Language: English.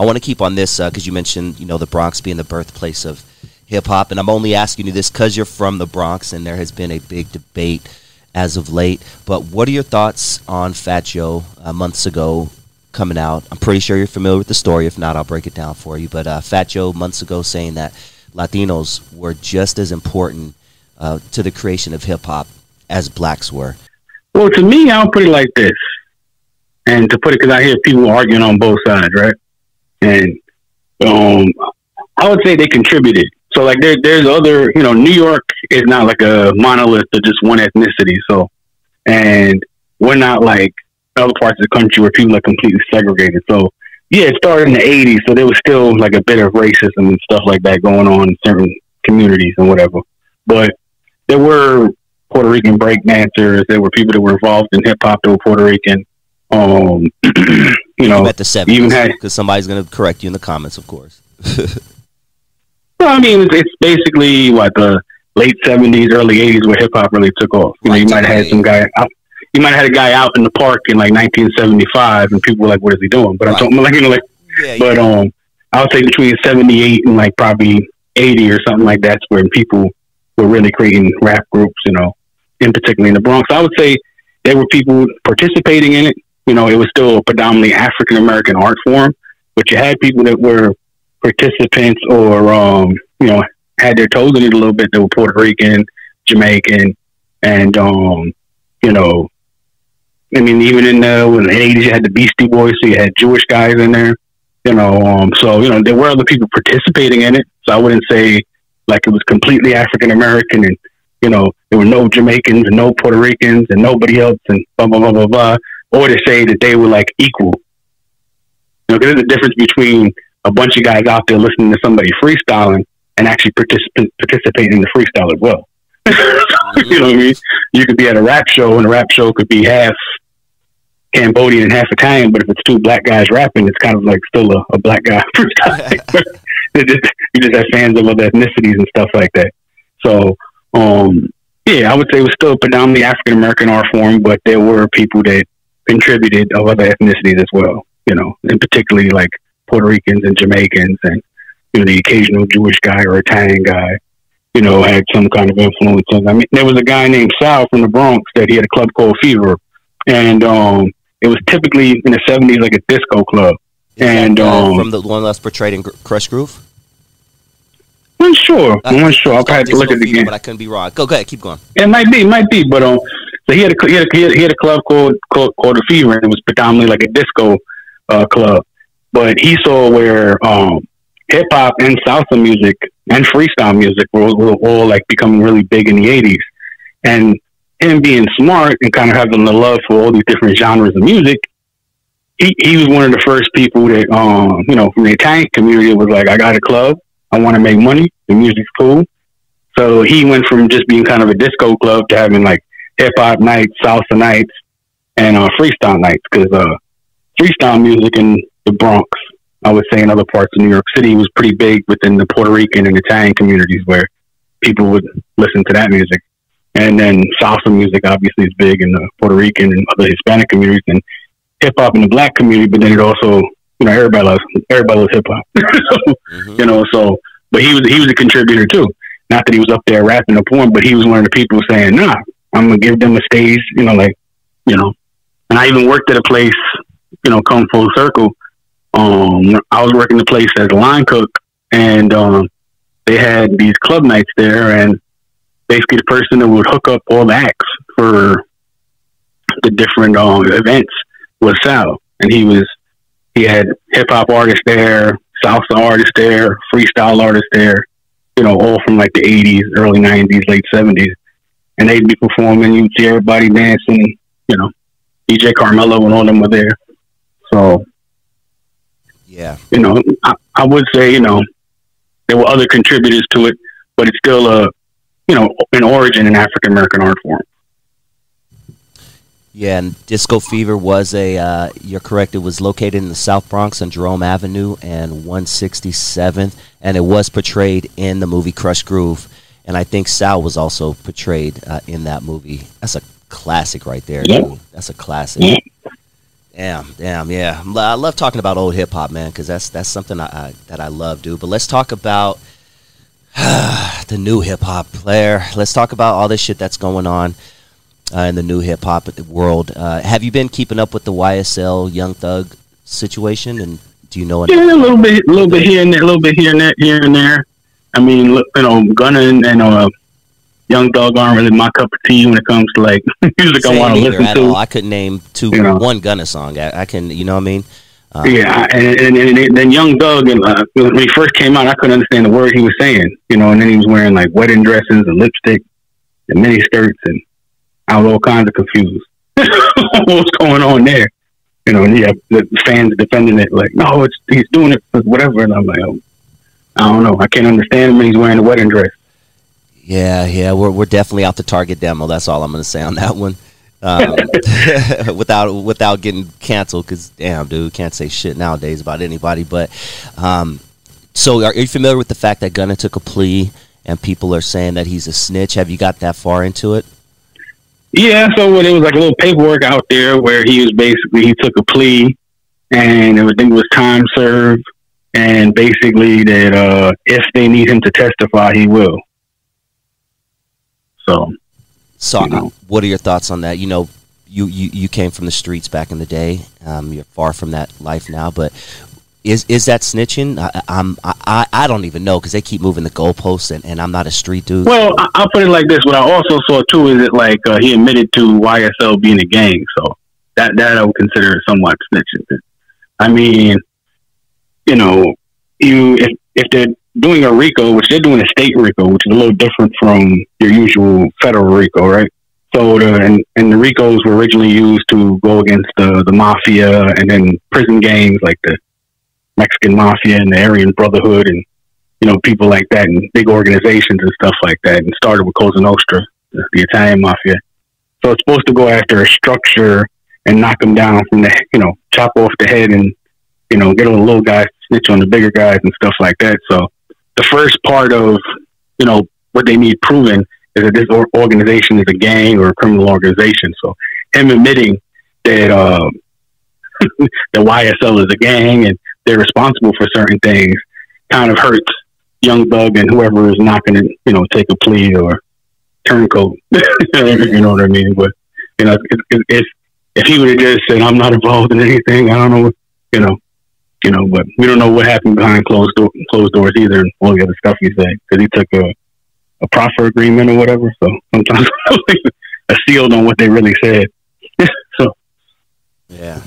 I want to keep on this because uh, you mentioned, you know, the Bronx being the birthplace of hip hop, and I'm only asking you this because you're from the Bronx, and there has been a big debate as of late. But what are your thoughts on Fat Joe uh, months ago coming out? I'm pretty sure you're familiar with the story. If not, I'll break it down for you. But uh, Fat Joe months ago saying that Latinos were just as important uh, to the creation of hip hop as blacks were. Well, to me, I'll put it like this, and to put it because I hear people arguing on both sides, right? And um, I would say they contributed. So like there, there's other, you know, New York is not like a monolith of just one ethnicity. So, and we're not like other parts of the country where people are completely segregated. So yeah, it started in the '80s, so there was still like a bit of racism and stuff like that going on in certain communities and whatever. But there were Puerto Rican break dancers. There were people that were involved in hip hop that were Puerto Rican. Um, you know, at the seventies, even because somebody's going to correct you in the comments, of course. well, I mean, it's, it's basically what the late seventies, early eighties, where hip hop really took off. You know, you might have had some guy out. You might have had a guy out in the park in like 1975, and people were like, "What is he doing?" But right. I'm talking like you know, like, yeah, but yeah. um, I would say between 78 and like probably 80 or something like that's when people were really creating rap groups. You know, in particularly in the Bronx. I would say there were people participating in it you know, it was still a predominantly African American art form, but you had people that were participants or, um, you know, had their toes in it a little bit. They were Puerto Rican, Jamaican, and, um, you know, I mean, even in the, in the 80s, you had the Beastie Boys, so you had Jewish guys in there, you know, um, so, you know, there were other people participating in it. So I wouldn't say like it was completely African American and, you know, there were no Jamaicans and no Puerto Ricans and nobody else and blah, blah, blah, blah, blah or to say that they were like equal. You know, there's a difference between a bunch of guys out there listening to somebody freestyling and actually particip- participating in the freestyle as well. you know what I mean? You could be at a rap show, and a rap show could be half Cambodian and half Italian, but if it's two black guys rapping, it's kind of like still a, a black guy freestyling. just, you just have fans of other ethnicities and stuff like that. So, um, yeah, I would say it was still predominantly African American art form, but there were people that contributed of other ethnicities as well, you know, and particularly like Puerto Ricans and Jamaicans and, you know, the occasional Jewish guy or Italian guy, you know, had some kind of influence. And I mean, there was a guy named Sal from the Bronx that he had a club called Fever. And, um, it was typically in the 70s like a disco club. Is and, uh, um, from the one that's portrayed in Krush Groove? I'm sure. I'm sure. I'll have to look at it again. But I couldn't be wrong. Go, go ahead. Keep going. It might be, It might be. But um, so he had a he had a, he had a club called, called called the Fever, and it was predominantly like a disco uh, club. But he saw where um, hip hop and salsa music and freestyle music were, were all like becoming really big in the '80s, and him being smart and kind of having the love for all these different genres of music, he, he was one of the first people that, um, you know, from the Italian community was like, I got a club. I want to make money. The music's cool. So he went from just being kind of a disco club to having like hip hop nights, salsa nights, and uh, freestyle nights. Because uh, freestyle music in the Bronx, I would say in other parts of New York City, was pretty big within the Puerto Rican and Italian communities where people would listen to that music. And then salsa music obviously is big in the Puerto Rican and other Hispanic communities, and hip hop in the black community. But then it also, you know, everybody loves everybody loves hip hop. so, mm-hmm. You know, so but he was he was a contributor too. Not that he was up there rapping a poem, but he was one of the people saying, "Nah, I'm gonna give them a stage." You know, like you know. And I even worked at a place, you know, come full circle. Um, I was working the place as a line cook, and um, they had these club nights there, and basically the person that would hook up all the acts for the different um, events was Sal, and he was he had hip hop artists there, salsa artists there, freestyle artists there, you know, all from like the 80s, early 90s, late 70s. And they'd be performing, you'd see everybody dancing, you know, DJ Carmelo and all them were there. So, yeah, you know, I, I would say, you know, there were other contributors to it, but it's still a, you know, an origin in African American art form. Yeah, and Disco Fever was a, uh, you're correct, it was located in the South Bronx on Jerome Avenue and 167th, and it was portrayed in the movie Krush Groove. And I think Sal was also portrayed uh, in that movie. That's a classic right there. That's a classic. Yeah. Damn, damn, yeah. I love talking about old hip hop, man, because that's that's something I, I, that I love, dude. But let's talk about the new hip hop player. Let's talk about all this shit that's going on uh, in the new hip hop world. Uh, have you been keeping up with the YSL Young Thug situation? And do you know? Yeah, a little bit, a little bit here and there, a little bit here and there, here and there. I mean, you know, Gunna and, and uh, Young Thug aren't really my cup of tea when it comes to like music Same I want to listen to. All. I couldn't name two you know. one Gunna song. I, I, can, you know what I mean? Um, yeah, and, and, and, then Young Thug, and uh, when he first came out, I couldn't understand the word he was saying. You know, and then he was wearing like wedding dresses and lipstick and mini skirts, and I was all kinds of confused. What's going on there? You know, and yeah, the fans defending it like, no, it's he's doing it for whatever, and I'm like, oh, I don't know, I can't understand him. when He's wearing a wedding dress. Yeah, yeah, we're we're definitely out the target demo. That's all I'm going to say on that one um, without without getting canceled. Because damn, dude, can't say shit nowadays about anybody. But um, so, are, are you familiar with the fact that Gunna took a plea and people are saying that he's a snitch? Have you got that far into it? Yeah, so there was like a little paperwork out there where he was basically he took a plea and everything was time served, and basically that uh, if they need him to testify, he will. So so, you know. what are your thoughts on that? You know, you, you, you came from the streets back in the day. Um, you're far from that life now, but is is that snitching? I, I'm I, I don't even know because they keep moving the goalposts, and, and I'm not a street dude. Well, I'll put it like this: what I also saw too is that like uh, he admitted to YSL being a gang, so that that I would consider somewhat snitching. I mean, you know, you if if they're doing a RICO, which they're doing a state RICO, which is a little different from your usual federal RICO, right? So the and, and the RICOs were originally used to go against the the mafia and then prison gangs like the Mexican mafia and the Aryan Brotherhood and you know people like that and big organizations and stuff like that. And started with Cosa Nostra, the, the Italian mafia. So it's supposed to go after a structure and knock them down from the you know chop off the head and you know get all the little guys snitch on the bigger guys and stuff like that. So the first part of you know what they need proven is that this organization is a gang or a criminal organization. So him admitting that uh, the YSL is a gang and they're responsible for certain things kind of hurts Young Thug and whoever is not going to you know take a plea or turncoat. you know what I mean? But you know, if if, if he would have just said I'm not involved in anything, I don't know. You know, you know, but we don't know what happened behind closed door, closed doors either, and all the other stuff he said because he took a a proffer agreement or whatever. So sometimes a sealed on what they really said. so yeah,